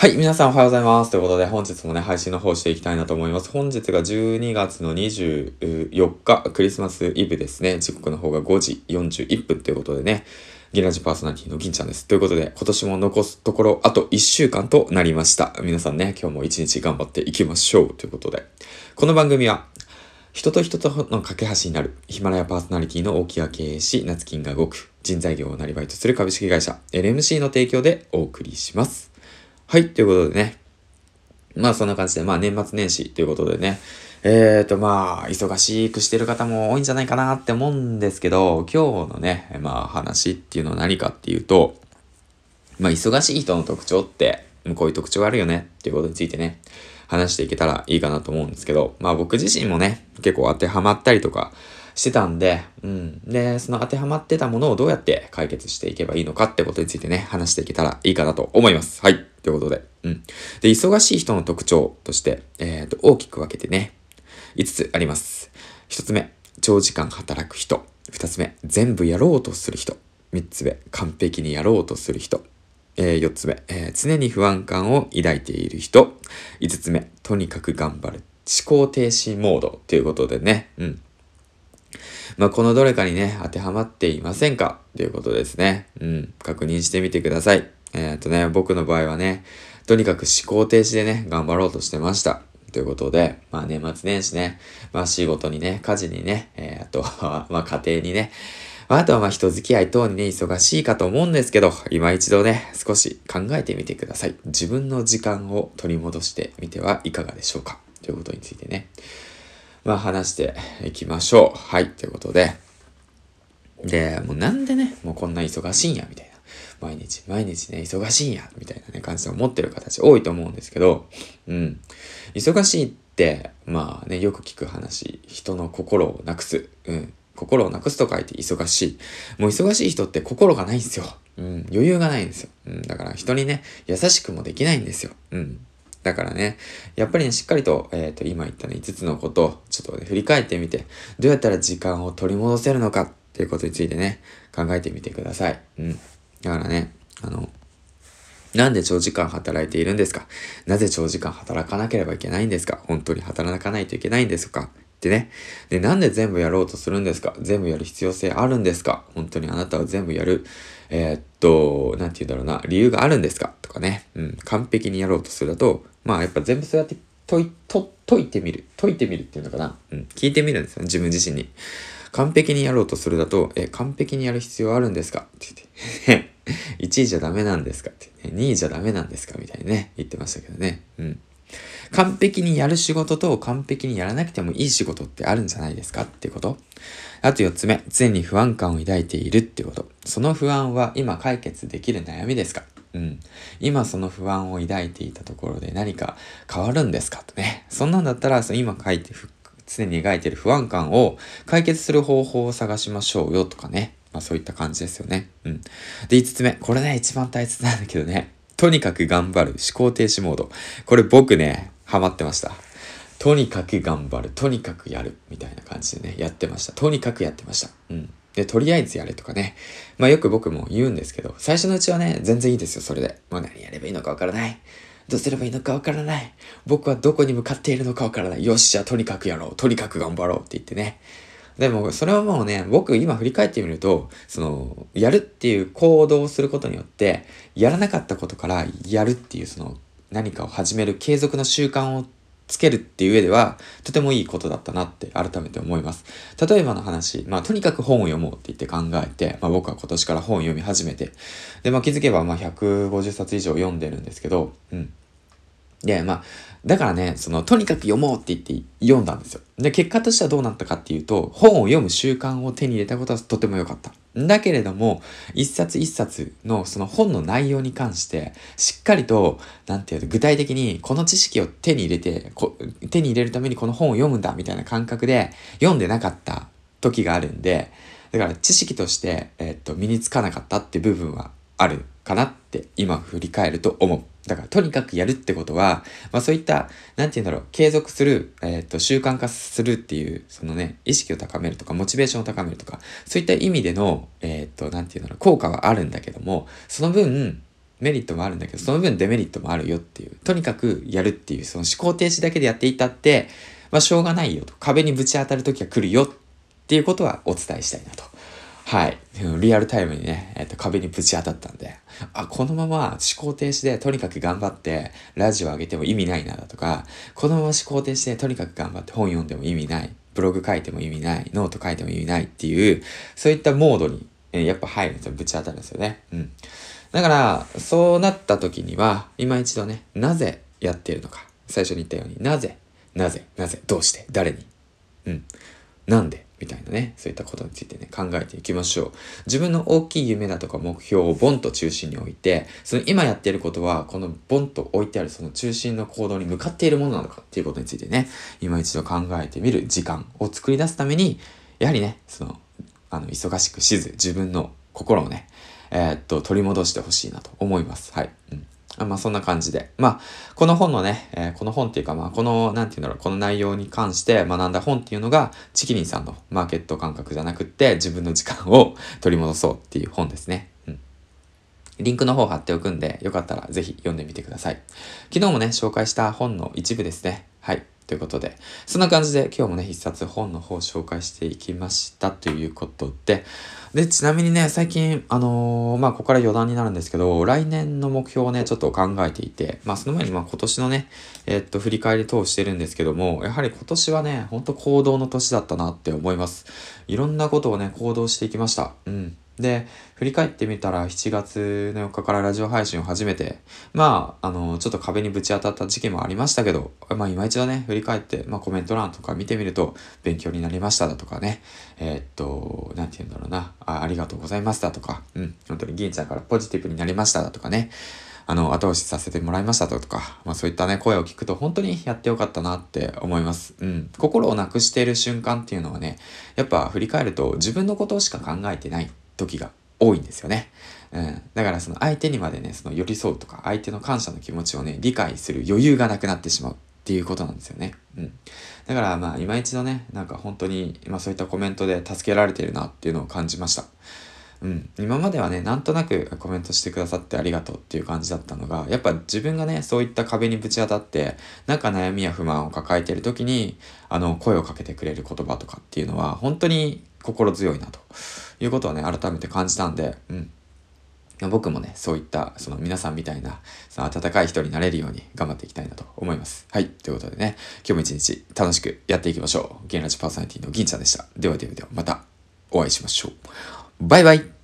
はい、皆さんおはようございます。ということで、本日もね、配信の方していきたいなと思います。本日が12月の24日、クリスマスイブですね。時刻の方が5時41分ということでね、ギラジパーソナリティの銀ちゃんです。ということで、今年も残すところ、あと1週間となりました。皆さんね、今日も一日頑張っていきましょう。ということで、この番組は、人と人との架け橋になる、ヒマラヤパーソナリティの大木屋経営士、夏金が動く、人材業をなりわいとする株式会社、LMC の提供でお送りします。はい、ということでね。まあそんな感じで、まあ年末年始ということでね。えーとまあ、忙しくしてる方も多いんじゃないかなって思うんですけど、今日のね、まあ話っていうのは何かっていうと、まあ忙しい人の特徴って、こういう特徴があるよねっていうことについてね、話していけたらいいかなと思うんですけど、まあ僕自身もね、結構当てはまったりとかしてたんで、うん。で、その当てはまってたものをどうやって解決していけばいいのかってことについてね、話していけたらいいかなと思います。はい。ということで。うん。で、忙しい人の特徴として、えっ、ー、と、大きく分けてね、5つあります。1つ目、長時間働く人。2つ目、全部やろうとする人。3つ目、完璧にやろうとする人。えー、4つ目、えー、常に不安感を抱いている人。5つ目、とにかく頑張る。思考停止モードということでね。うん。まあ、このどれかにね、当てはまっていませんか？ということですね。うん。確認してみてください。えー、っとね、僕の場合はね、とにかく思考停止でね、頑張ろうとしてました。ということで、まあ年末年始ね、まあ仕事にね、家事にね、えー、と、まあ家庭にね、あとはまあ人付き合い等にね、忙しいかと思うんですけど、今一度ね、少し考えてみてください。自分の時間を取り戻してみてはいかがでしょうかということについてね、まあ話していきましょう。はい、ということで。で、もうなんでね、もうこんな忙しいんや、みたいな。毎日毎日ね、忙しいんや、みたいなね、感じで思ってる形多いと思うんですけど、うん。忙しいって、まあね、よく聞く話、人の心をなくす。うん。心をなくすと書いて忙しい。もう忙しい人って心がないんですよ。うん。余裕がないんですよ。うん。だから人にね、優しくもできないんですよ。うん。だからね、やっぱりね、しっかりと、えっ、ー、と、今言ったね、5つのことをちょっと、ね、振り返ってみて、どうやったら時間を取り戻せるのかっていうことについてね、考えてみてください。うん。だからね、あの、なんで長時間働いているんですか？なぜ長時間働かなければいけないんですか？本当に働かないといけないんですか？ってね。で、なんで全部やろうとするんですか？全部やる必要性あるんですか？本当にあなたは全部やる、えー、っと、なんて言うんだろうな、理由があるんですか？とかね。うん、完璧にやろうとすると、まあやっぱ全部そうやって解い、と、解いてみる。解いてみるっていうのかな。うん、聞いてみるんですよ、自分自身に。完璧にやろうとするだと、え、完璧にやる必要あるんですか？って言って。1位じゃダメなんですか？って、ね、2位じゃダメなんですか？みたいにね、言ってましたけどね。うん。完璧にやる仕事と完璧にやらなくてもいい仕事ってあるんじゃないですか？ってこと。あと4つ目、常に不安感を抱いているってこと。その不安は今解決できる悩みですか？うん。今その不安を抱いていたところで何か変わるんですか？とね。そんなんだったら、今書いて、常に描いてる不安感を解決する方法を探しましょうよとかね。まあそういった感じですよね。うん。で、5つ目。これね、一番大切なんだけどね。とにかく頑張る。思考停止モード。これ僕ね、ハマってました。とにかく頑張る。とにかくやる。みたいな感じでね、やってました。とにかくやってました。うん。で、とりあえずやれとかね。まあよく僕も言うんですけど、最初のうちはね、全然いいですよ、それで。もう何やればいいのかわからない。どうすればいいのかわからない。僕はどこに向かっているのかわからない。よし、じゃあとにかくやろう。とにかく頑張ろうって言ってね。でも、それはもうね、僕今振り返ってみると、その、やるっていう行動をすることによって、やらなかったことからやるっていうその、何かを始める継続の習慣をつけるっていう上では、とてもいいことだったなって改めて思います。例えばの話、まあとにかく本を読もうって言って考えて、まあ僕は今年から本を読み始めて、で、まあ気づけばまあ150冊以上読んでるんですけど、うん。で、まあ、だからね、その、とにかく読もうって言って読んだんですよ。で、結果としてはどうなったかっていうと、本を読む習慣を手に入れたことはとても良かった。だけれども、一冊一冊のその本の内容に関して、しっかりと、なんていうの、具体的にこの知識を手に入れて、手に入れるためにこの本を読むんだみたいな感覚で読んでなかった時があるんで、だから知識として、えー、っと、身につかなかったって部分はあるかなって今振り返ると思う。だからとにかくやるってことは、まあそういった、なんて言うんだろう、継続する、えっ、ー、と、習慣化するっていう、そのね、意識を高めるとか、モチベーションを高めるとか、そういった意味での、えっ、ー、と、なんて言うんだろう、効果はあるんだけども、その分、メリットもあるんだけど、その分デメリットもあるよっていう。とにかくやるっていう、その思考停止だけでやっていたって、まあしょうがないよと。壁にぶち当たる時は来るよっていうことはお伝えしたいなと。はい。リアルタイムにね、えっ、と、壁にぶち当たったんで、あ、このまま思考停止でとにかく頑張ってラジオ上げても意味ないなだとか、このまま思考停止でとにかく頑張って本読んでも意味ない。ブログ書いても意味ない。ノート書いても意味ないっていう、そういったモードに、えやっぱ入るんですよ。ぶち当たるんですよね。うん。だから、そうなった時には、今一度ね、なぜやっているのか。最初に言ったように、なぜ、なぜ、なぜ、どうして、誰に。うん。なんでみたいなね、そういったことについてね、考えていきましょう。自分の大きい夢だとか目標をボンと中心に置いて、その今やっていることは、このボンと置いてあるその中心の行動に向かっているものなのかっていうことについてね、今一度考えてみる時間を作り出すために、やはりね、その、あの、忙しくしず、自分の心をね、えー、っと、取り戻してほしいなと思います。はい。うんまあそんな感じで。まあ、この本のね、えー、この本っていうかまあこの、なんていうんだろう、この内容に関して学んだ本っていうのが、チキリンさんのマーケット感覚じゃなくって、自分の時間を取り戻そうっていう本ですね。うん。リンクの方貼っておくんで、よかったらぜひ読んでみてください。昨日もね、紹介した本の一部ですね。はい。ということで、そんな感じで今日もね、一冊本の方を紹介していきましたということで、で、ちなみにね、最近、あのー、まあ、ここから余談になるんですけど、来年の目標をね、ちょっと考えていて、まあ、その前に、ま、今年のね、えー、っと、振り返り等をしてるんですけども、やはり今年はね、ほんと行動の年だったなって思います。いろんなことをね、行動していきました。うん。で、振り返ってみたら7月の4日からラジオ配信を始めて、まあ、あの、ちょっと壁にぶち当たった時期もありましたけど、まあ今一度ね、振り返って、まあコメント欄とか見てみると、勉強になりましただとかね、えー、っと、なんて言うんだろうな。あ、ありがとうございますだとか、うん、本当に銀ちゃんからポジティブになりましただとかね、あの、後押しさせてもらいましたとか、まあそういったね、声を聞くと本当にやってよかったなって思います。うん。心をなくしている瞬間っていうのはね、やっぱ振り返ると自分のことしか考えてない。時が多いんですよね。うん。だからその相手にまでね、その寄り添うとか、相手の感謝の気持ちをね、理解する余裕がなくなってしまうっていうことなんですよね。うん。だからまあ、今一度ね、なんか本当に、まあそういったコメントで助けられてるなっていうのを感じました。うん、今まではね、なんとなくコメントしてくださってありがとうっていう感じだったのが、やっぱ自分がね、そういった壁にぶち当たって、なんか悩みや不満を抱えている時に、あの、声をかけてくれる言葉とかっていうのは、本当に心強いなということをね、改めて感じたんで、うん。僕もね、そういった、その皆さんみたいな、その温かい人になれるように頑張っていきたいなと思います。はい。ということでね、今日も一日楽しくやっていきましょう。ゲンラジパーソナリティの銀ちゃんでした。ではではでは、またお会いしましょう。バイバイ